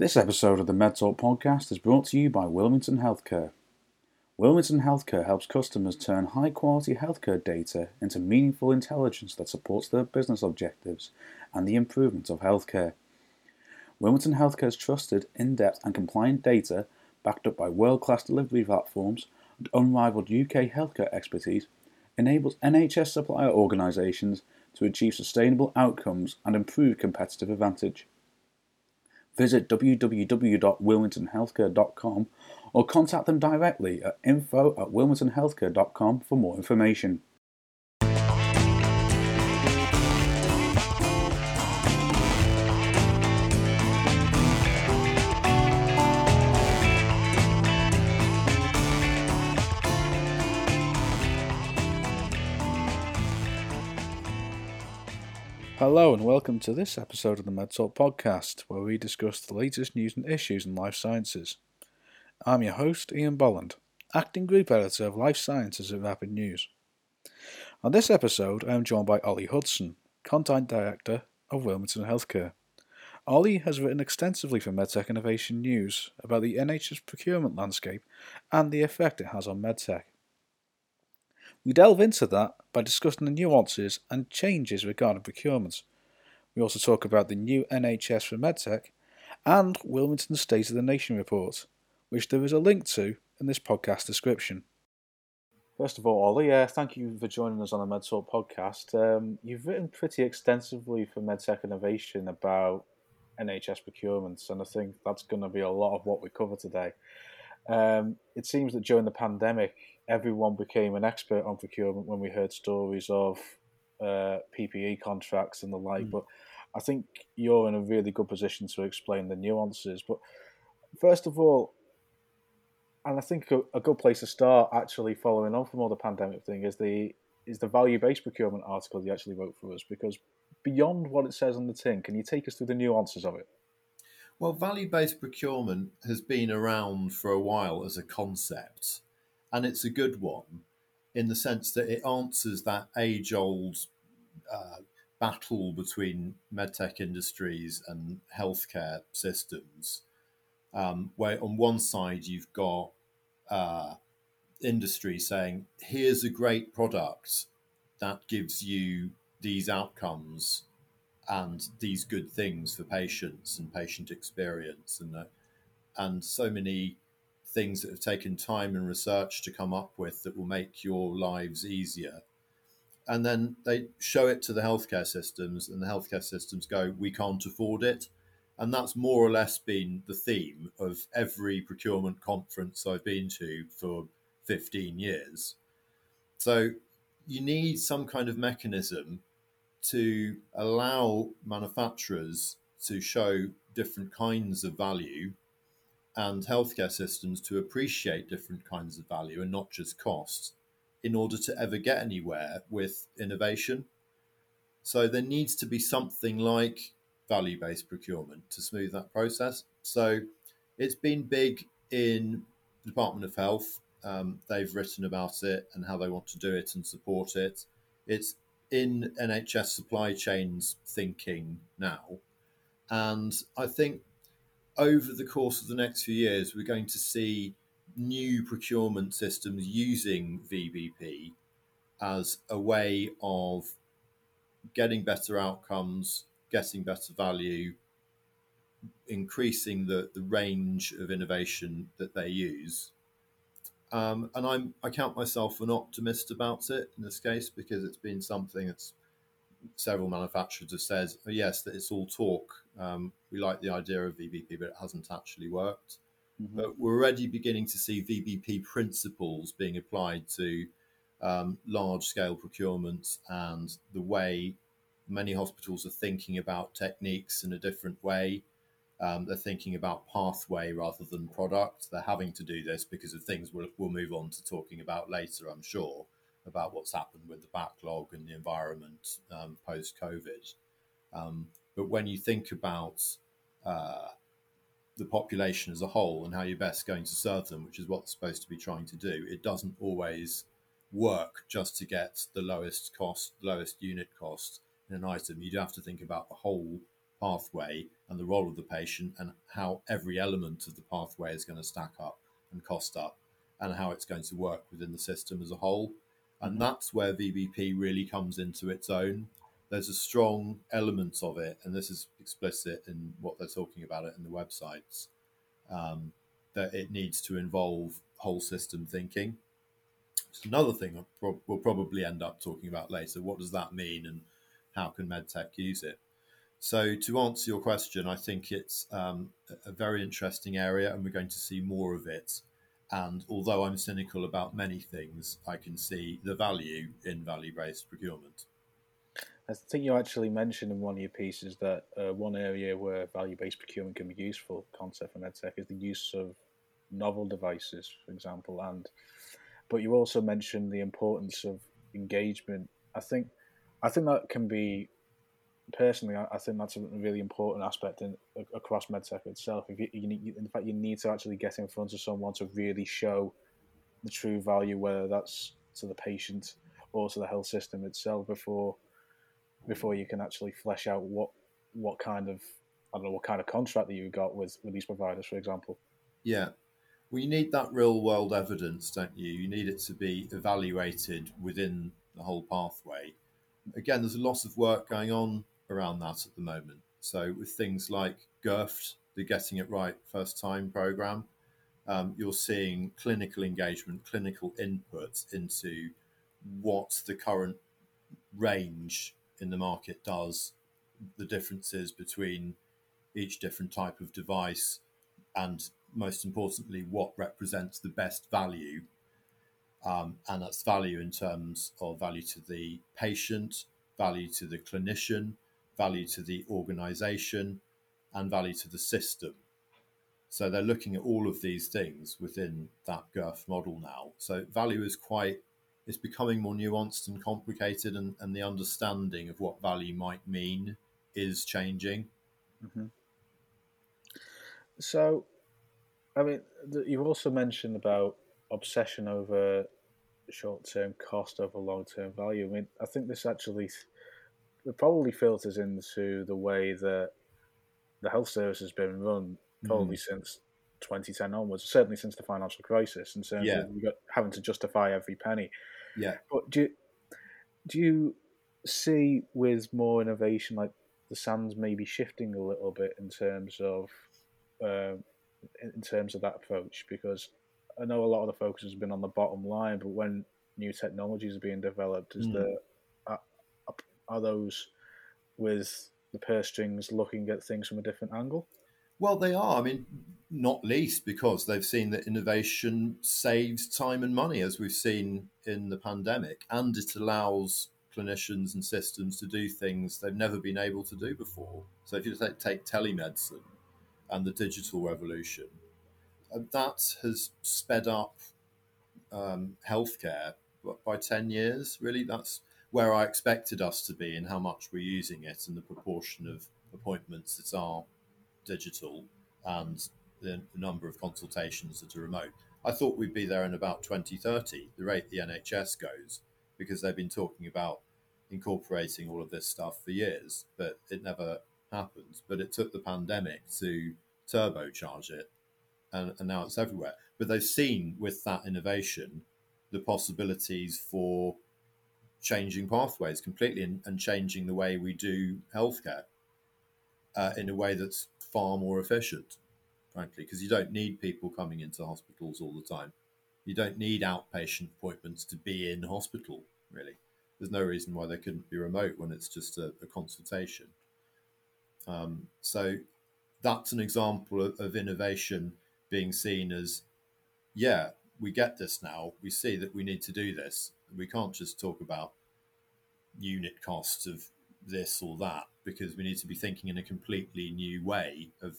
This episode of the MedTalk podcast is brought to you by Wilmington Healthcare. Wilmington Healthcare helps customers turn high quality healthcare data into meaningful intelligence that supports their business objectives and the improvement of healthcare. Wilmington Healthcare's trusted, in depth, and compliant data, backed up by world class delivery platforms and unrivaled UK healthcare expertise, enables NHS supplier organisations to achieve sustainable outcomes and improve competitive advantage. Visit www.wilmingtonhealthcare.com or contact them directly at info at wilmingtonhealthcare.com for more information. Hello and welcome to this episode of the MedTalk podcast, where we discuss the latest news and issues in life sciences. I'm your host, Ian Bolland, acting group editor of Life Sciences at Rapid News. On this episode, I am joined by Oli Hudson, content director of Wilmington Healthcare. Oli has written extensively for MedTech Innovation News about the NHS procurement landscape and the effect it has on MedTech. We delve into that by discussing the nuances and changes regarding procurement. We also talk about the new NHS for MedTech and Wilmington's State of the Nation report, which there is a link to in this podcast description. First of all, Oli, uh, thank you for joining us on the MedTalk podcast. Um, you've written pretty extensively for MedTech Innovation about NHS procurements, and I think that's going to be a lot of what we cover today. Um, it seems that during the pandemic, everyone became an expert on procurement when we heard stories of uh, PPE contracts and the like. Mm. But I think you're in a really good position to explain the nuances. But first of all, and I think a, a good place to start, actually following on from all the pandemic thing, is the is the value based procurement article you actually wrote for us. Because beyond what it says on the tin, can you take us through the nuances of it? Well, value based procurement has been around for a while as a concept, and it's a good one in the sense that it answers that age old uh, battle between medtech industries and healthcare systems, um, where on one side you've got uh, industry saying, here's a great product that gives you these outcomes and these good things for patients and patient experience and uh, and so many things that have taken time and research to come up with that will make your lives easier. And then they show it to the healthcare systems and the healthcare systems go we can't afford it. And that's more or less been the theme of every procurement conference I've been to for 15 years. So you need some kind of mechanism to allow manufacturers to show different kinds of value and healthcare systems to appreciate different kinds of value and not just cost in order to ever get anywhere with innovation. So there needs to be something like value based procurement to smooth that process. So it's been big in the Department of Health. Um, they've written about it and how they want to do it and support it. It's in NHS supply chains thinking now. And I think over the course of the next few years, we're going to see new procurement systems using VBP as a way of getting better outcomes, getting better value, increasing the, the range of innovation that they use. Um, and I'm I count myself an optimist about it in this case because it's been something that's several manufacturers have said, oh, yes, that it's all talk. Um, we like the idea of VBP, but it hasn't actually worked. Mm-hmm. But we're already beginning to see VBP principles being applied to um, large scale procurements and the way many hospitals are thinking about techniques in a different way um, they're thinking about pathway rather than product. They're having to do this because of things we'll, we'll move on to talking about later, I'm sure, about what's happened with the backlog and the environment um, post COVID. Um, but when you think about uh, the population as a whole and how you're best going to serve them, which is what it's supposed to be trying to do, it doesn't always work just to get the lowest cost, lowest unit cost in an item. You do have to think about the whole pathway and the role of the patient and how every element of the pathway is going to stack up and cost up and how it's going to work within the system as a whole. And that's where VBP really comes into its own. There's a strong element of it, and this is explicit in what they're talking about it in the websites, um, that it needs to involve whole system thinking. It's another thing we'll probably end up talking about later. What does that mean, and how can medtech use it? So, to answer your question, I think it's um, a very interesting area, and we're going to see more of it. And although I'm cynical about many things, I can see the value in value based procurement. I think you actually mentioned in one of your pieces that uh, one area where value based procurement can be useful concept for medtech is the use of novel devices, for example. And but you also mentioned the importance of engagement. I think I think that can be personally, I, I, think that's a really important aspect in across medtech itself. If you, you need, in fact, you need to actually get in front of someone to really show the true value, whether that's to the patient or to the health system itself, before before you can actually flesh out what what kind of I don't know what kind of contract that you got with with these providers, for example. Yeah. Well, you need that real world evidence, don't you? You need it to be evaluated within the whole pathway. Again, there's a lot of work going on around that at the moment. So with things like GIRFT, the Getting It Right First Time program, um, you're seeing clinical engagement, clinical input into what the current range in the market does, the differences between each different type of device, and most importantly, what represents the best value. Um, and that's value in terms of value to the patient, value to the clinician, value to the organization, and value to the system. So they're looking at all of these things within that GIRFT model now. So value is quite it's becoming more nuanced and complicated, and, and the understanding of what value might mean is changing. Mm-hmm. So, I mean, you've also mentioned about obsession over short-term cost over long-term value. I mean, I think this actually it probably filters into the way that the health service has been run probably mm. since 2010 onwards, certainly since the financial crisis, in terms yeah. of having to justify every penny. Yeah. But do you, do you see with more innovation, like the sands maybe shifting a little bit in terms of um, in terms of that approach? Because I know a lot of the focus has been on the bottom line, but when new technologies are being developed, is mm. there are those with the purse strings looking at things from a different angle? Well, they are. I mean, not least because they've seen that innovation saves time and money, as we've seen in the pandemic, and it allows clinicians and systems to do things they've never been able to do before. So, if you take, telemedicine and the digital revolution, uh, that has sped up um, healthcare by 10 years. Really, that's where I expected us to be and how much we're using it and the proportion of appointments that are digital and the number of consultations that are remote. I thought we'd be there in about 2030, the rate the NHS goes, because they've been talking about incorporating all of this stuff for years, but it never happened. But it took the pandemic to turbocharge it, and, and now it's everywhere. But they've seen with that innovation the possibilities for changing pathways completely and, and changing the way we do healthcare uh, in a way that's far more efficient, frankly, because you don't need people coming into hospitals all the time. You don't need outpatient appointments to be in hospital, really. There's no reason why they couldn't be remote when it's just a, a consultation. Um, so that's an example of, of innovation being seen as, yeah, we get this now. We see that we need to do this. We can't just talk about unit costs of this or that because we need to be thinking in a completely new way of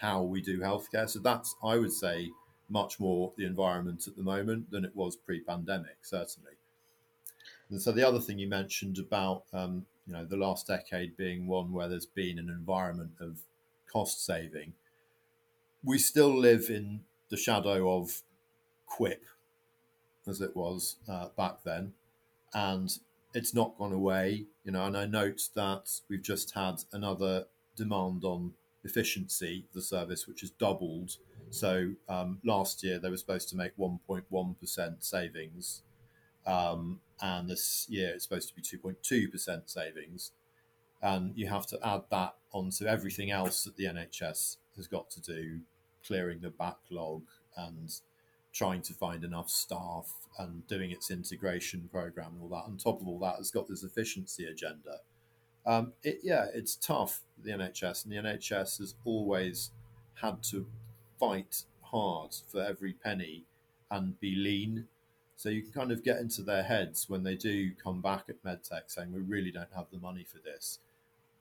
how we do healthcare. So that's, I would say, much more the environment at the moment than it was pre-pandemic, certainly. And so the other thing you mentioned about um, you know the last decade being one where there's been an environment of cost saving, we still live in the shadow of QIPP, as it was uh, back then, and it's not gone away. You know, and I note that we've just had another demand on efficiency the service, which has doubled. So um, last year they were supposed to make 1.1% savings, um, and this year it's supposed to be 2.2% savings. And you have to add that onto everything else that the NHS has got to do, clearing the backlog and trying to find enough staff and doing its integration program and all that. On top of all that, it's got this efficiency agenda. Um, it, yeah, it's tough, the NHS, and the NHS has always had to fight hard for every penny and be lean. So you can kind of get into their heads when they do come back at MedTech saying, we really don't have the money for this.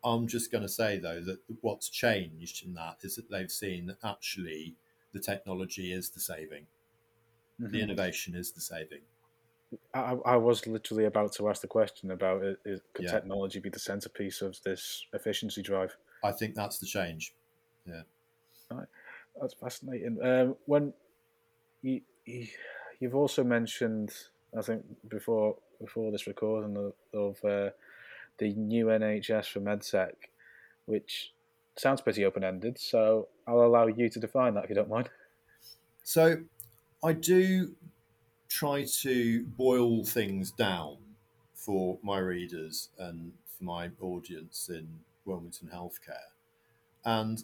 I'm just going to say, though, that what's changed in that is that they've seen that actually the technology is the saving, mm-hmm. the innovation is the saving. I, I, was literally about to ask the question about it, could yeah. technology be the centerpiece of this efficiency drive? I think that's the change. Yeah. Right. That's fascinating. Um, when you, you, have also mentioned, I think before before this recording of, of uh, the new NHS for MedTech, which sounds pretty open ended. So I'll allow you to define that if you don't mind. So I do try to boil things down for my readers and for my audience in Wilmington Healthcare. And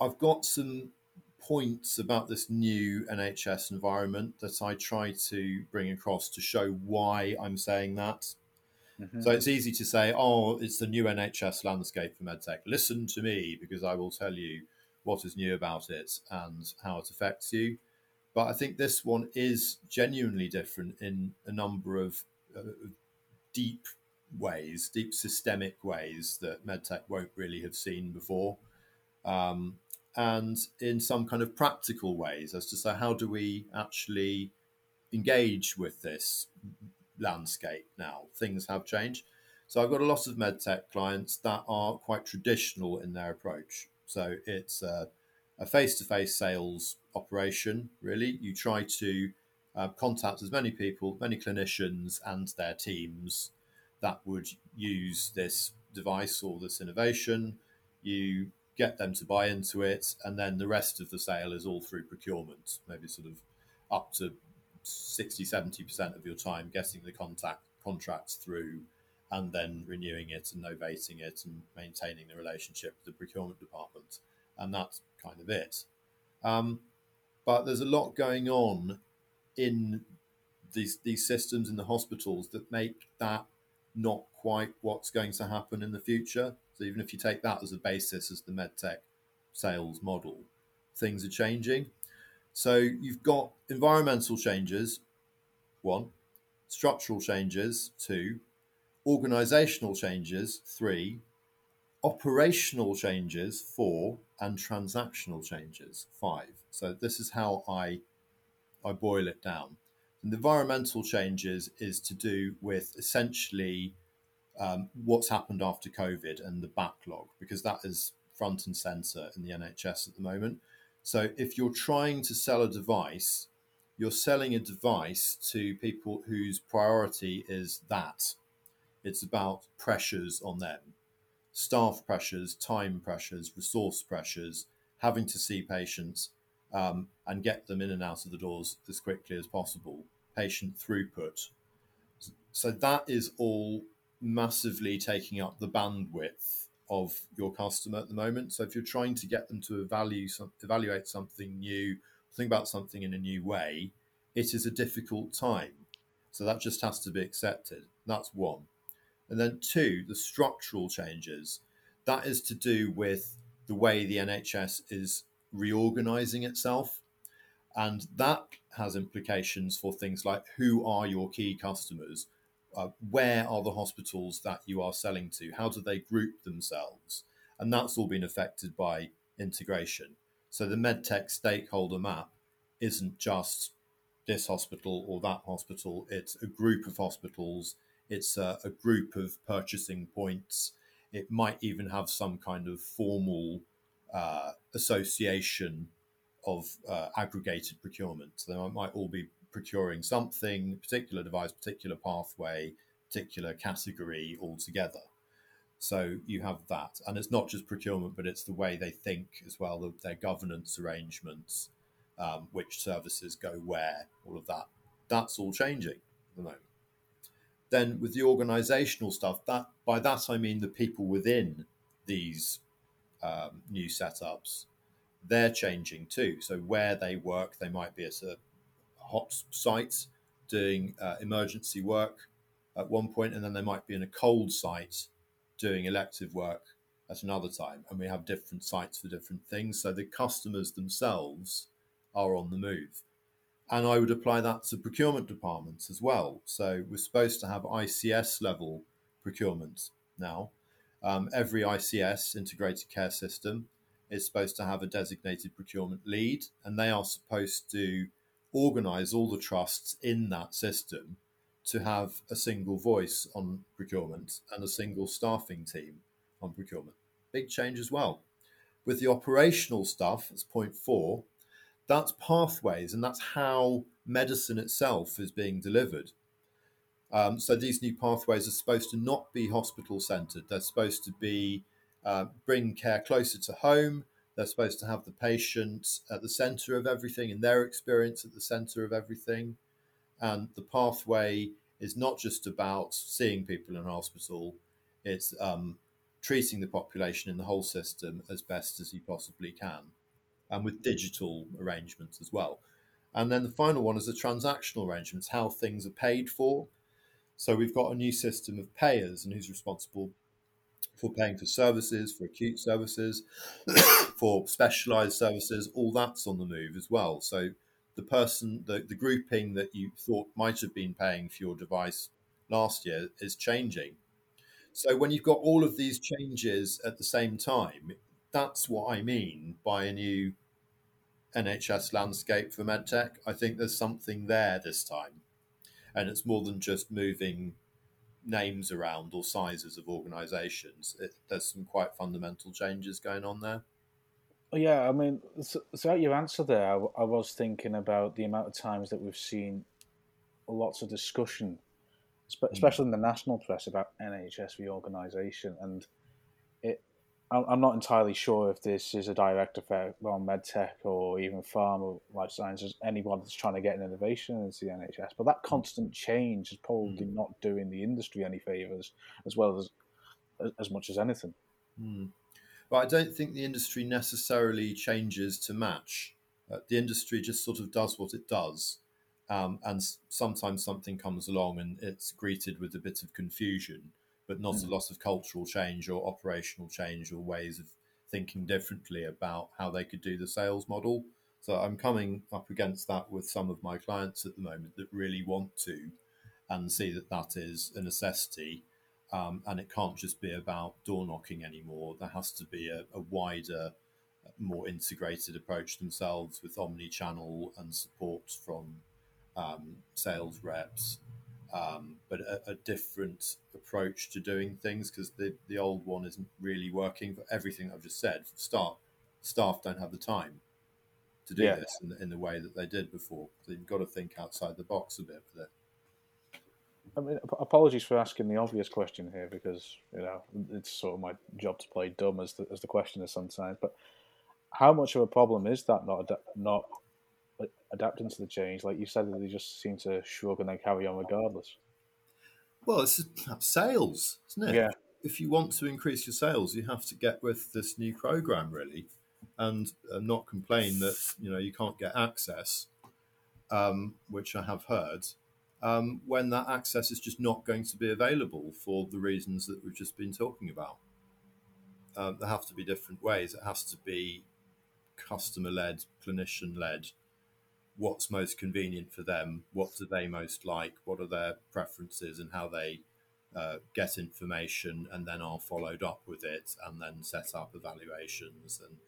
I've got some points about this new NHS environment that I try to bring across to show why I'm saying that. Mm-hmm. So it's easy to say, oh, it's the new NHS landscape for medtech. Listen to me because I will tell you what is new about it and how it affects you. But I think this one is genuinely different in a number of uh, deep ways, deep systemic ways that medtech won't really have seen before. Um, and in some kind of practical ways as to say, how do we actually engage with this landscape now. Things have changed. So I've got a lot of medtech clients that are quite traditional in their approach. So it's a, face-to-face sales operation. Really, you try to uh, contact as many people, many clinicians, and their teams that would use this device or this innovation. You get them to buy into it, and then the rest of the sale is all through procurement, maybe sort of up to 60 70% of your time getting the contact contracts through and then renewing it and novating it and maintaining the relationship with the procurement department and that's kind of it. Um, but there's a lot going on in these these systems in the hospitals that make that not quite what's going to happen in the future. So even if you take that as a basis as the medtech sales model things are changing. So you've got environmental changes, one, structural changes, two, organizational changes, three, operational changes, four, and transactional changes, five. So this is how I I boil it down. And the environmental changes is to do with essentially um, what's happened after COVID and the backlog, because that is front and center in the NHS at the moment. So if you're trying to sell a device, you're selling a device to people whose priority is that. It's about pressures on them staff pressures, time pressures, resource pressures, having to see patients um, and get them in and out of the doors as quickly as possible, patient throughput. So that is all massively taking up the bandwidth of your customer at the moment. So if you're trying to get them to evaluate, evaluate something new, think about something in a new way, it is a difficult time. So that just has to be accepted. That's one. And then two, the structural changes. That is to do with the way the NHS is reorganizing itself. And that has implications for things like who are your key customers? uh, where are the hospitals that you are selling to? How do they group themselves? And that's all been affected by integration. So the medtech stakeholder map isn't just this hospital or that hospital, it's a group of hospitals, it's a, a group of purchasing points. It might even have some kind of formal uh, association of uh, aggregated procurement. So they might all be procuring something, particular device, particular pathway, particular category altogether. So you have that, and it's not just procurement, but it's the way they think as well, their governance arrangements, um, which services go where, all of that. That's all changing at the moment. Then with the organisational stuff, that by that I mean the people within these um, new setups, they're changing too. So where they work, they might be at a hot site doing uh, emergency work at one point, and then they might be in a cold site doing elective work at another time. And we have different sites for different things. So the customers themselves are on the move. And I would apply that to procurement departments as well. So we're supposed to have ICS level procurement now. Um, every ICS, integrated care system, is supposed to have a designated procurement lead, and they are supposed to organize all the trusts in that system to have a single voice on procurement and a single staffing team on procurement. Big change as well. With the operational stuff, that's point four, that's pathways and that's how medicine itself is being delivered. Um, so these new pathways are supposed to not be hospital centered. They're supposed to be uh, bring care closer to home. They're supposed to have the patient at the center of everything and their experience at the center of everything. And the pathway is not just about seeing people in hospital, it's um, treating the population in the whole system as best as you possibly can, and with digital arrangements as well. And then the final one is the transactional arrangements, how things are paid for. So we've got a new system of payers and who's responsible for paying for services, for acute services, for specialized services, all that's on the move as well. So the person, the, the grouping that you thought might have been paying for your device last year is changing. So when you've got all of these changes at the same time, that's what I mean by a new NHS landscape for medtech. I think there's something there this time. And it's more than just moving names around or sizes of organizations. It, there's some quite fundamental changes going on there. Yeah, I mean, so, so your answer there, I, I, was thinking about the amount of times that we've seen lots of discussion, hmm. especially mm. in the national press, about NHS reorganisation, and it. I'm not entirely sure if this is a direct effect on medtech or even pharma, life sciences, anyone that's trying to get an innovation into the NHS. But that hmm. constant change is probably mm. not doing the industry any favours, as well as as much as anything. Mm but I don't think the industry necessarily changes to match. Uh, the industry just sort of does what it does, um, and sometimes something comes along and it's greeted with a bit of confusion, but not mm. a lot of cultural change or operational change or ways of thinking differently about how they could do the sales model. So I'm coming up against that with some of my clients at the moment that really want to and see that that is a necessity um, and it can't just be about door knocking anymore. There has to be a, a wider, more integrated approach themselves with omni channel and support from um, sales reps, um, but a, a, different approach to doing things because the, the old one isn't really working for everything I've just said. Start, staff don't have the time to do yeah. this in, in the way that they did before. So you've got to think outside the box a bit with it. I mean, apologies for asking the obvious question here because you know it's sort of my job to play dumb as the, as the questioner sometimes. But how much of a problem is that not ad- not adapting to the change? Like you said, they just seem to shrug and then carry on regardless. Well, it's sales, isn't it? Yeah. If you want to increase your sales, you have to get with this new program really, and uh, not complain that you know you can't get access, um, which I have heard um, when that access is just not going to be available for the reasons that we've just been talking about. Uh, there have to be different ways. It has to be customer led, clinician led. What's most convenient for them? What do they most like? What are their preferences and how they uh, get information and then are followed up with it and then set up evaluations and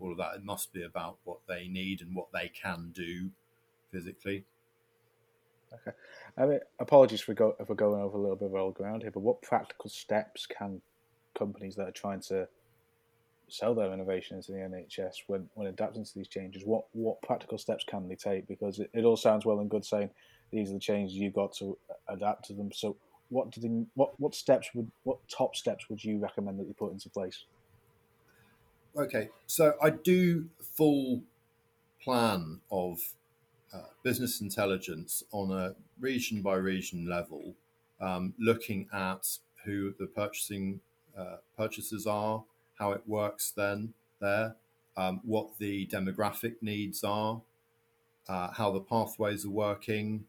all of that. It must be about what they need and what they can do physically. Okay. I mean, apologies for go, if we're going over a little bit of old ground here, but what practical steps can companies that are trying to sell their innovations in the NHS when, when adapting to these changes? What what practical steps can they take? Because it, it all sounds well and good saying these are the changes you've got to adapt to them. So what do they, what what steps would what top steps would you recommend that they put into place? Okay, so I do full plan of uh, business intelligence on a region by region level, um, looking at who the purchasing uh, purchases are, how it works then there, um, what the demographic needs are, uh, how the pathways are working,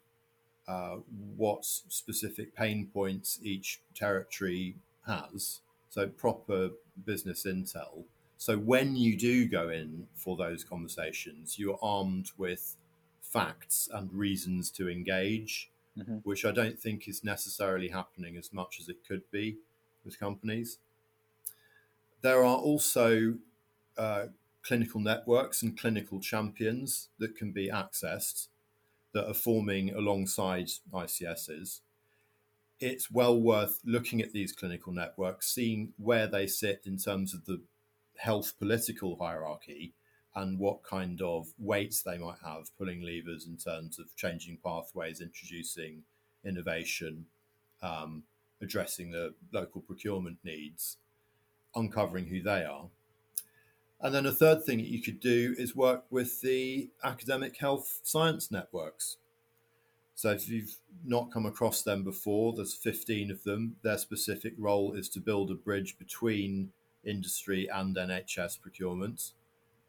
uh, what specific pain points each territory has. So, proper business intel. So, when you do go in for those conversations, you're armed with facts and reasons to engage, mm-hmm. which I don't think is necessarily happening as much as it could be with companies. There are also uh, clinical networks and clinical champions that can be accessed that are forming alongside ICSs. It's well worth looking at these clinical networks, seeing where they sit in terms of the health political hierarchy and what kind of weights they might have, pulling levers in terms of changing pathways, introducing innovation, um, addressing the local procurement needs, uncovering who they are. And then a third thing that you could do is work with the academic health science networks. So if you've not come across them before, there's 15 of them. Their specific role is to build a bridge between industry and NHS procurement.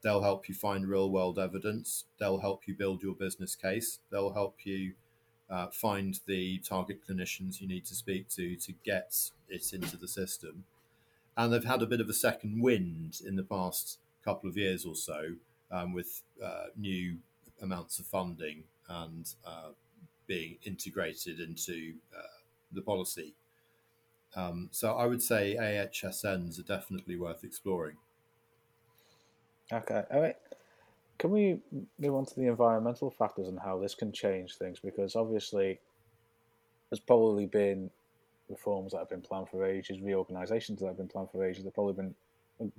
They'll help you find real world evidence. They'll help you build your business case. They'll help you uh, find the target clinicians you need to speak to to get it into the system and they've had a bit of a second wind in the past couple of years or so um, with uh, new amounts of funding and uh, being integrated into uh, the policy. Um, so I would say AHSNs are definitely worth exploring. Okay, all right. Can we move on to the environmental factors and how this can change things? Because obviously, there's probably been reforms that have been planned for ages, reorganisations that have been planned for ages. They've probably been,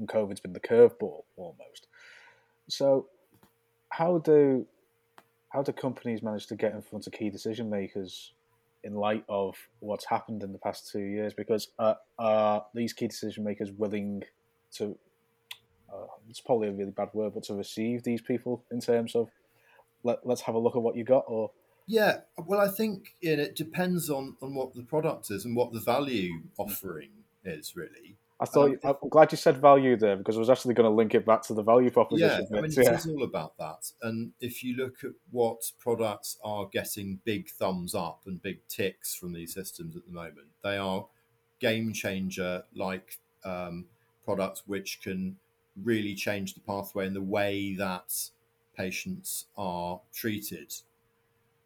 COVID's been the curveball almost. So, how do how do companies manage to get in front of key decision makers in light of what's happened in the past two years? Because uh, are these key decision makers willing to? Uh, it's probably a really bad word, but to receive these people in terms of let, let's have a look at what you got, or yeah, well, I think it depends on, on what the product is and what the value offering is, really. I thought um, I'm glad you said value there because I was actually going to link it back to the value proposition. Yeah, I mean, yeah. it is all about that. And if you look at what products are getting big thumbs up and big ticks from these systems at the moment, they are game changer like um, products which can really change the pathway and the way that patients are treated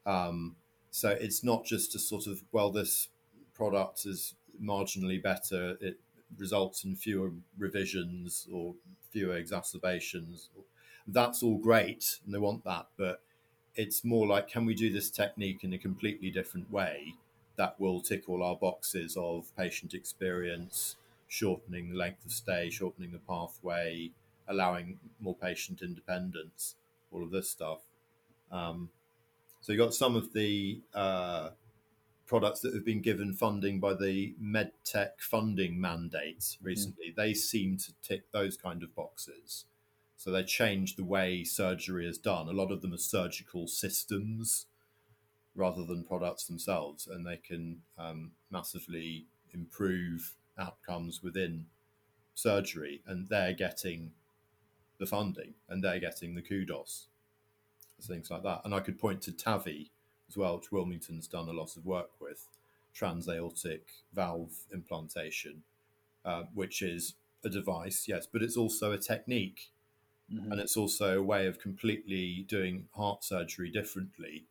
um, so it's not just a sort of well, this product is marginally better. It results in fewer revisions or fewer exacerbations. That's all great, and they want that, but it's more like can we do this technique in a completely different way that will tick all our boxes of patient experience, shortening the length of stay, shortening the pathway, allowing more patient independence, all of this stuff. Um, so you've got some of the uh, products that have been given funding by the MedTech funding mandates recently. Mm. They seem to tick those kind of boxes. So they change the way surgery is done. A lot of them are surgical systems rather than products themselves, and they can um, massively improve outcomes within surgery. And they're getting the funding and they're getting the kudos things like that. And I could point to TAVI as well, which Wilmington's done a lot of work with, transaortic valve implantation, uh, which is a device, yes, but it's also a technique. Mm-hmm. And it's also a way of completely doing heart surgery differently,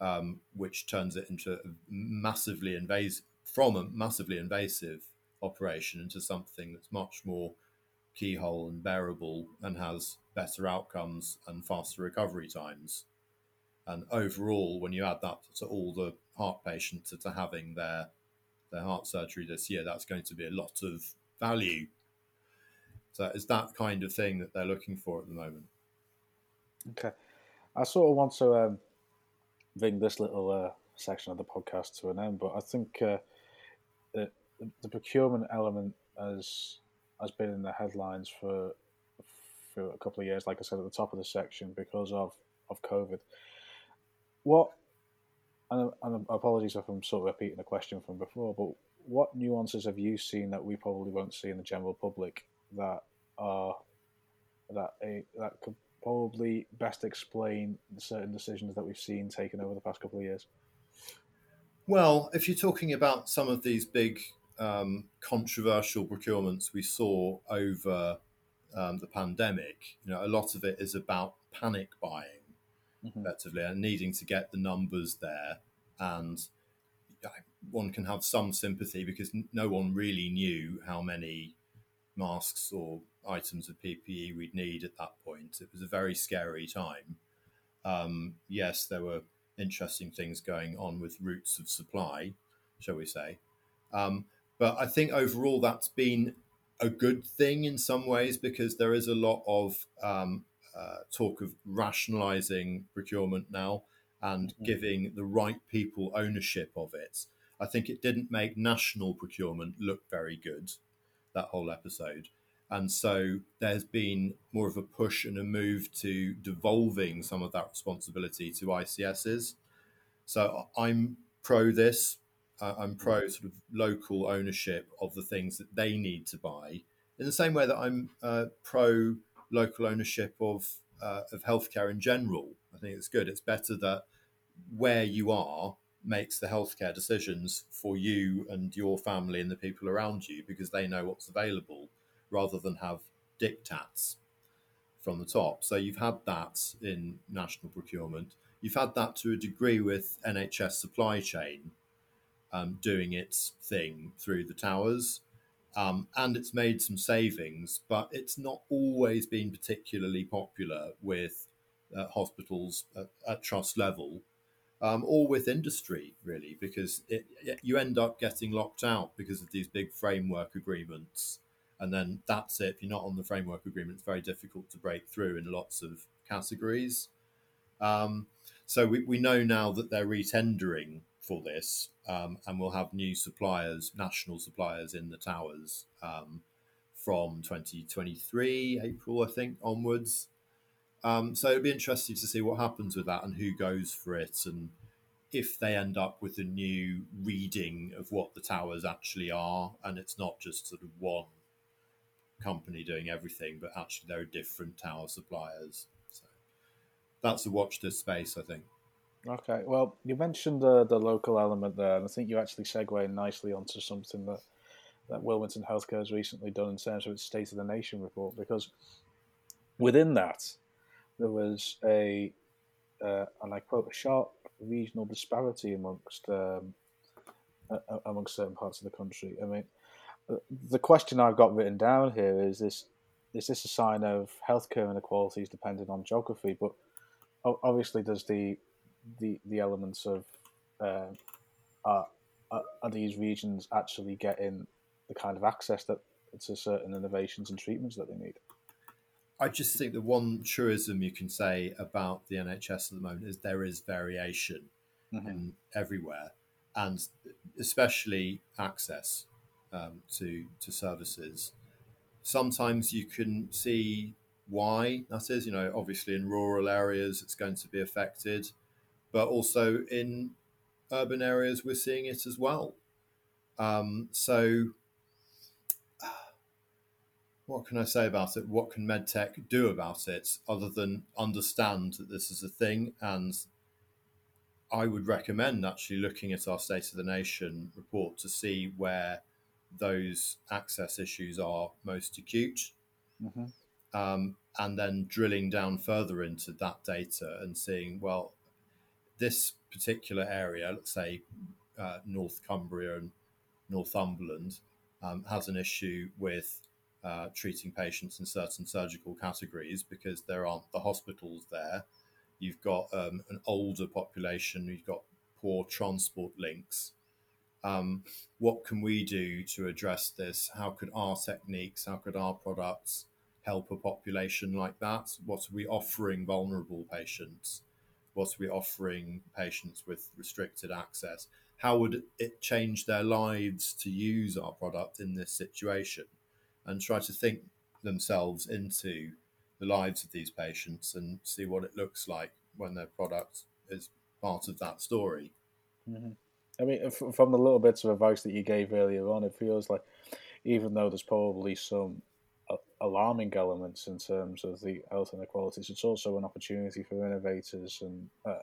um, which turns it into a massively invasive, from a massively invasive operation into something that's much more keyhole and bearable and has better outcomes and faster recovery times. And overall, when you add that to all the heart patients that are having their their heart surgery this year, that's going to be a lot of value. So it's that kind of thing that they're looking for at the moment. Okay, I sort of want to um, bring this little uh, section of the podcast to an end, but I think uh, the, the procurement element has has been in the headlines for for a couple of years, like I said at the top of the section, because of of COVID. What and, and apologies if I'm sort of repeating the question from before, but what nuances have you seen that we probably won't see in the general public that are that a, that could probably best explain certain decisions that we've seen taken over the past couple of years? Well, if you're talking about some of these big um, controversial procurements we saw over um, the pandemic, you know, a lot of it is about panic buying, mm-hmm. effectively, and needing to get the numbers there. And one can have some sympathy because no one really knew how many masks or items of PPE we'd need at that point. It was a very scary time. Um, yes, there were interesting things going on with routes of supply, shall we say. Um, but I think overall that's been a good thing in some ways because there is a lot of um, uh, talk of rationalizing procurement now and mm-hmm. giving the right people ownership of it. I think it didn't make national procurement look very good, that whole episode. And so there's been more of a push and a move to devolving some of that responsibility to ICSs. So I'm pro this. Uh, I'm pro sort of local ownership of the things that they need to buy, in the same way that I'm uh, pro local ownership of uh, of healthcare in general. I think it's good. It's better that where you are makes the healthcare decisions for you and your family and the people around you because they know what's available rather than have diktats from the top. So you've had that in national procurement. You've had that to a degree with NHS supply chain um, doing its thing through the towers. Um, and it's made some savings, but it's not always been particularly popular with uh, hospitals at, at, trust level um, or with industry, really, because it, you end up getting locked out because of these big framework agreements and then that's it. If you're not on the framework agreement, it's very difficult to break through in lots of categories. Um, so we, we know now that they're retendering for this, um, and we'll have new suppliers, national suppliers in the towers um, from 2023 April, I think, onwards. Um, so it'll be interesting to see what happens with that and who goes for it, and if they end up with a new reading of what the towers actually are, and it's not just sort of one company doing everything, but actually there are different tower suppliers. So that's a watch this space, I think. Okay, well, you mentioned the the local element there, and I think you actually segue nicely onto something that that Wilmington Healthcare has recently done in terms of its State of the Nation report, because within that there was a uh, and I quote a sharp regional disparity amongst um, amongst certain parts of the country. I mean, the question I've got written down here is this: is this a sign of healthcare inequalities depending on geography? But obviously, there's the the the elements of uh, are, are these regions actually getting the kind of access that to certain innovations and treatments that they need? I just think the one truism you can say about the NHS at the moment is there is variation mm-hmm. in everywhere, and especially access um, to to services. Sometimes you can see why that is. You know, obviously in rural areas it's going to be affected, but also in urban areas we're seeing it as well. Um, so, what can I say about it? What can medtech do about it other than understand that this is a thing? And I would recommend actually looking at our State of the Nation report to see where those access issues are most acute. Mm-hmm. Um, and then drilling down further into that data and seeing, well, this particular area, let's say uh, North Cumbria and Northumberland, um, has an issue with uh, treating patients in certain surgical categories because there aren't the hospitals there. You've got um, an older population, you've got poor transport links, um, what can we do to address this? How could our techniques, how could our products help a population like that? What are we offering vulnerable patients? What are we offering patients with restricted access? how would it change their lives to use our product in this situation, and try to think themselves into the lives of these patients and see what it looks like when their product is part of that story. Mm-hmm. I mean, from the little bits of advice that you gave earlier on, it feels like even though there's probably some alarming elements in terms of the health inequalities, it's also an opportunity for innovators and uh,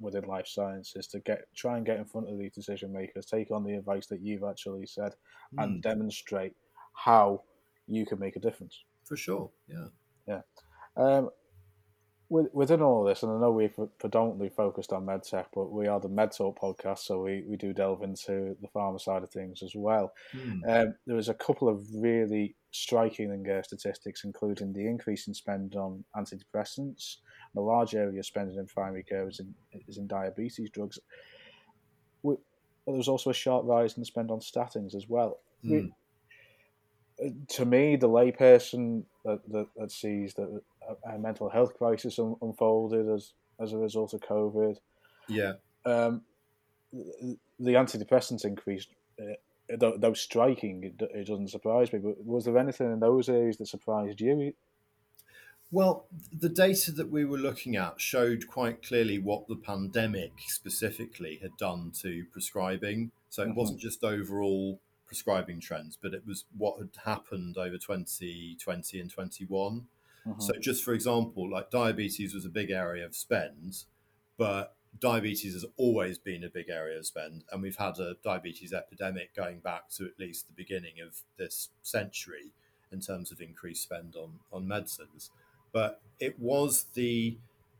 within life sciences to get try and get in front of these decision makers, take on the advice that you've actually said, mm. and hmm. demonstrate how you can make a difference. For sure, yeah, yeah. Um, within all this, and I know we've predominantly focused on medtech, but we are the MedTalk podcast, so we, we do delve into the pharma side of things as well. Mm. Um, there was a couple of really striking and uh, statistics, including the increase in spend on antidepressants. and The large area of spending in primary care is in, is in diabetes drugs. We, there was also a sharp rise in the spend on statins as well. Mm. We, uh, to me, the layperson that, that, that sees that a, mental health crisis un- unfolded as as a result of COVID. Yeah. Um, the antidepressants increased. Uh, though striking, it, it, doesn't surprise me. But was there anything in those areas that surprised you? Well, the data that we were looking at showed quite clearly what the pandemic specifically had done to prescribing. So it mm-hmm. wasn't just overall prescribing trends, but it was what had happened over 2020 and 21. Mm-hmm. So, just for example, like diabetes was a big area of spend, but diabetes has always been a big area of spend, and we've had a diabetes epidemic going back to at least the beginning of this century in terms of increased spend on on medicines. But it was the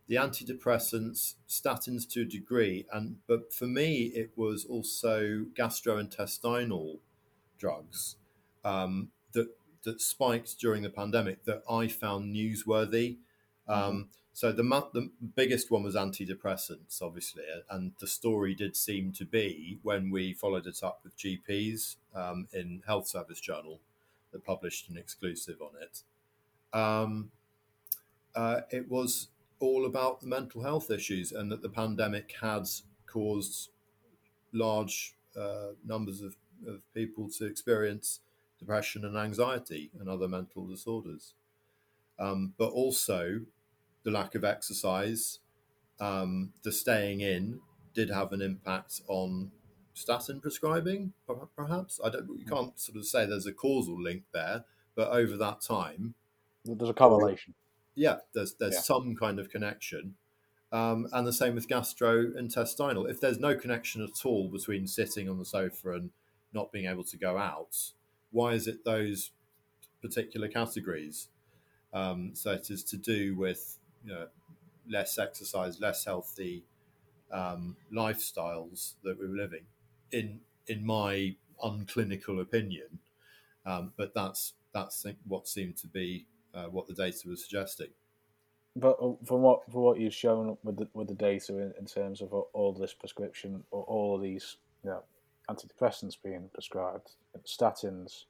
the antidepressants, statins to a degree, and but for me it was also gastrointestinal drugs um, that that spiked during the pandemic that I found newsworthy. Um, mm-hmm. So the the biggest one was antidepressants, obviously, and the story did seem to be when we followed it up with GPs um, in Health Service Journal that published an exclusive on it. Um, uh, it was all about the mental health issues and that the pandemic had caused large uh, numbers of, of people to experience depression and anxiety and other mental disorders. Um, but also the lack of exercise, um, the staying in did have an impact on statin prescribing, perhaps. I don't. You can't sort of say there's a causal link there, but over that time, there's a correlation. Yeah, there's there's yeah. some kind of connection, um, and the same with gastrointestinal. If there's no connection at all between sitting on the sofa and not being able to go out, why is it those particular categories? Um, so it is to do with you know, less exercise, less healthy um, lifestyles that we were living. In in my unclinical opinion, um, but that's that's what seemed to be uh, what the data was suggesting. But uh, from what from what you've shown with the with the data in, in terms of all this prescription or all these you know, antidepressants being prescribed, statins,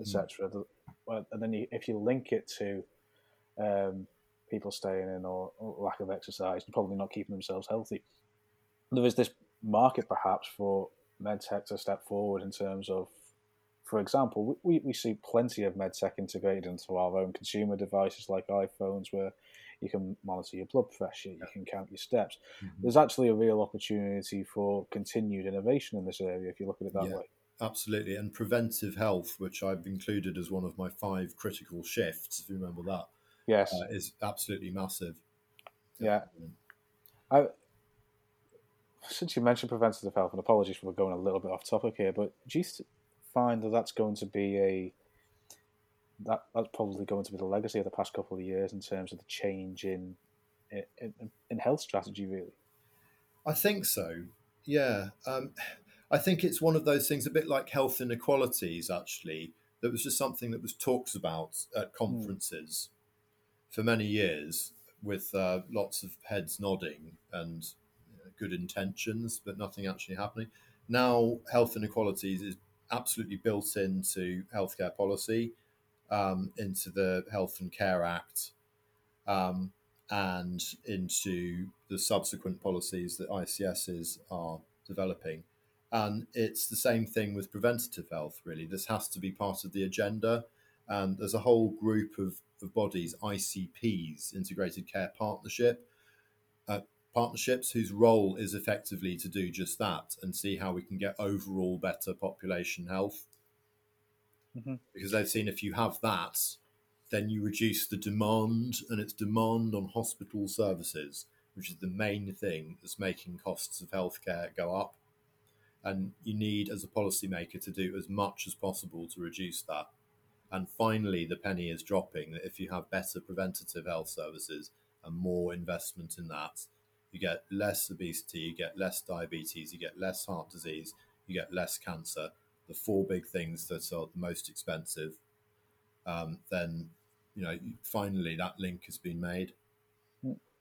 etc. Mm. And then you, if you link it to um, people staying in or, or, lack of exercise and probably not keeping themselves healthy, there is this market perhaps for medtech to step forward in terms of, for example, we, we see plenty of medtech integrated into our own consumer devices like iPhones where you can monitor your blood pressure, you can count your steps. Mm-hmm. There's actually a real opportunity for continued innovation in this area if you look at it that yeah, way. Absolutely. And preventive health, which I've included as one of my five critical shifts, if you remember that, yes, uh, is absolutely massive. Yeah. I, since you mentioned preventative health, and apologies for going a little bit off topic here, but do you find that that's going to be a that that's probably going to be the legacy of the past couple of years in terms of the change in in, in health strategy, really. I think so. Yeah, um, I think it's one of those things, a bit like health inequalities. Actually, that was just something that was talked about at conferences mm. for many years, with uh, lots of heads nodding and good intentions, but nothing actually happening. Now, health inequalities is absolutely built into healthcare policy um, into the Health and Care Act um, and into the subsequent policies that ICSs are developing. And it's the same thing with preventative health, really. This has to be part of the agenda. And there's a whole group of, of bodies, ICPs, Integrated Care Partnership, uh, partnerships, whose role is effectively to do just that and see how we can get overall better population health. Mm-hmm. Because they've seen if you have that, then you reduce the demand, and it's demand on hospital services, which is the main thing that's making costs of healthcare go up and you need as a policymaker to do as much as possible to reduce that and finally the penny is dropping that if you have better preventative health services and more investment in that you get less obesity you get less diabetes you get less heart disease you get less cancer the four big things that are the most expensive um, then you know finally that link has been made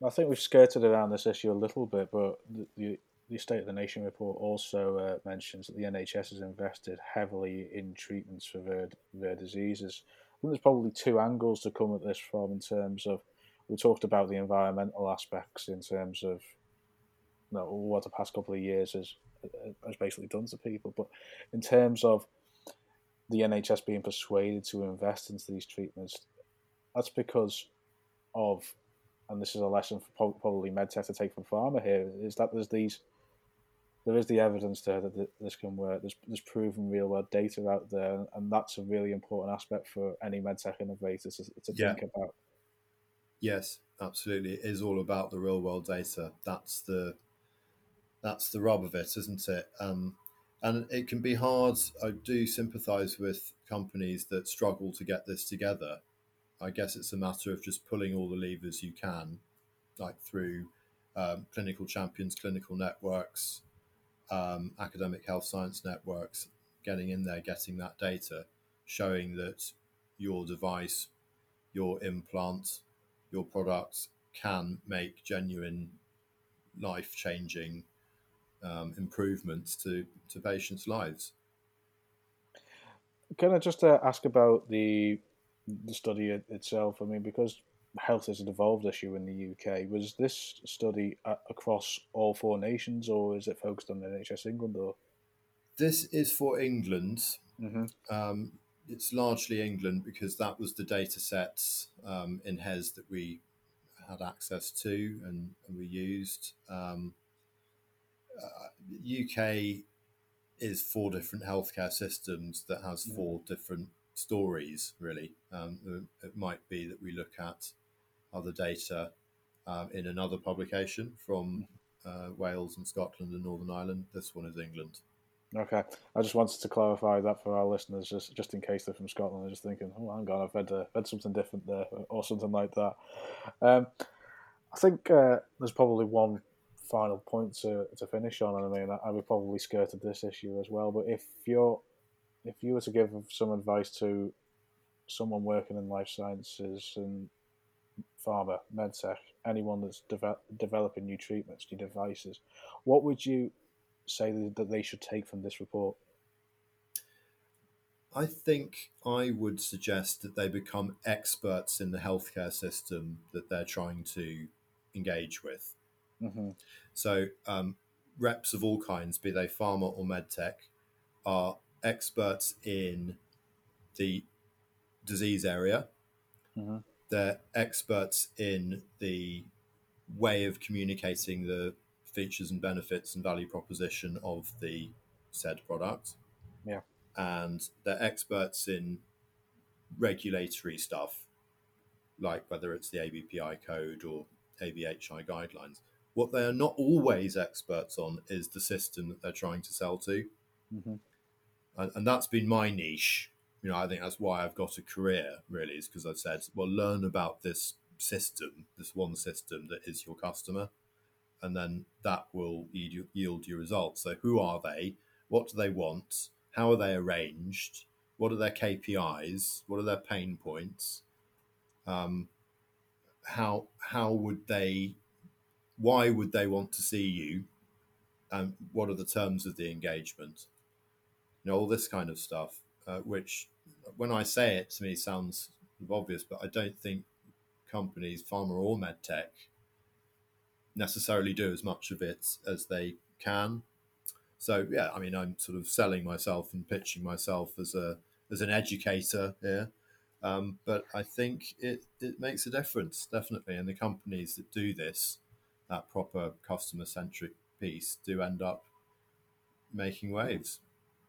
I think we've skirted around this issue a little bit, but the, the State of the Nation report also uh, mentions that the NHS has invested heavily in treatments for rare, rare diseases. I think there's probably two angles to come at this from in terms of we talked about the environmental aspects in terms of you know, what the past couple of years has has basically done to people, but in terms of the NHS being persuaded to invest into these treatments, that's because of, and this is a lesson for probably medtech to take from pharma here, is that there's these there is the evidence there that this can work. There's, there's proven real world data out there, and that's a really important aspect for any medtech innovators to, to yeah. think about. Yes, absolutely. It is all about the real world data. That's the that's the rub of it, isn't it? Um, and it can be hard. I do sympathise with companies that struggle to get this together. I guess it's a matter of just pulling all the levers you can, like through um, clinical champions, clinical networks, um, academic health science networks getting in there, getting that data, showing that your device, your implant, your product can make genuine life changing um, improvements to, to patients' lives. Can I just uh, ask about the the study itself? I mean, because health is an evolved issue in the UK. Was this study across all four nations, or is it focused on NHS England? Or this is for England. Mm-hmm. Um, it's largely England because that was the data sets um, in HES that we had access to and, and we used. Um, uh, UK is four different healthcare systems that has four different stories. Really, um, it might be that we look at other data um, in another publication from uh, Wales and Scotland and Northern Ireland. This one is England. Okay, I just wanted to clarify that for our listeners, just just in case they're from Scotland. They're just thinking, "Oh, hang on, I've read uh, read something different there, or something like that." Um, I think uh, there's probably one final point to, to finish on, and I mean, I, I would probably skirted this issue as well. But if you're if you were to give some advice to someone working in life sciences and pharma, medtech, anyone that's de- developing new treatments, new devices, what would you say that they should take from this report? I think I would suggest that they become experts in the healthcare system that they're trying to engage with. Mm-hmm. So, um, reps of all kinds, be they pharma or medtech, are experts in the disease area. Mm-hmm they're experts in the way of communicating the features and benefits and value proposition of the said product. Yeah. And they're experts in regulatory stuff, like whether it's the ABPI code or ABHI guidelines. What they are not always experts on is the system that they're trying to sell to. Mm-hmm. And, and that's been my niche you know, I think that's why I've got a career really, is because I've said, well, learn about this system, this one system that is your customer, and then that will yield your results. So, who are they? What do they want? How are they arranged? What are their KPIs? What are their pain points? Um, how how would they? Why would they want to see you? And what are the terms of the engagement? You know, all this kind of stuff, uh, which when I say it, to me sounds obvious, but I don't think companies, pharma or medtech, necessarily do as much of it as they can. So yeah, I mean, I'm sort of selling myself and pitching myself as a as an educator here, um, but I think it it makes a difference definitely, and the companies that do this, that proper customer centric piece, do end up making waves.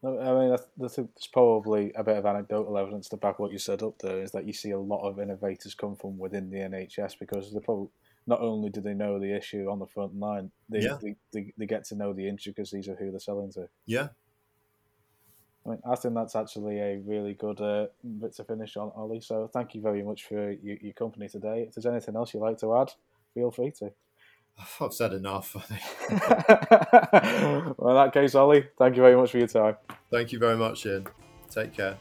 I mean, there's probably a bit of anecdotal evidence to back what you said up there. Is that you see a lot of innovators come from within the NHS because they probably not only do they know the issue on the front line, they, Yeah. they, they, they get to know the intricacies of who they're selling to. Yeah, I mean, I think that's actually a really good uh, bit to finish on, Oli. So thank you very much for your, your company today. If there's anything else you'd like to add, feel free to. I've said enough. I think. well, in that case, Oli, thank you very much for your time. Thank you very much, Ian. Take care.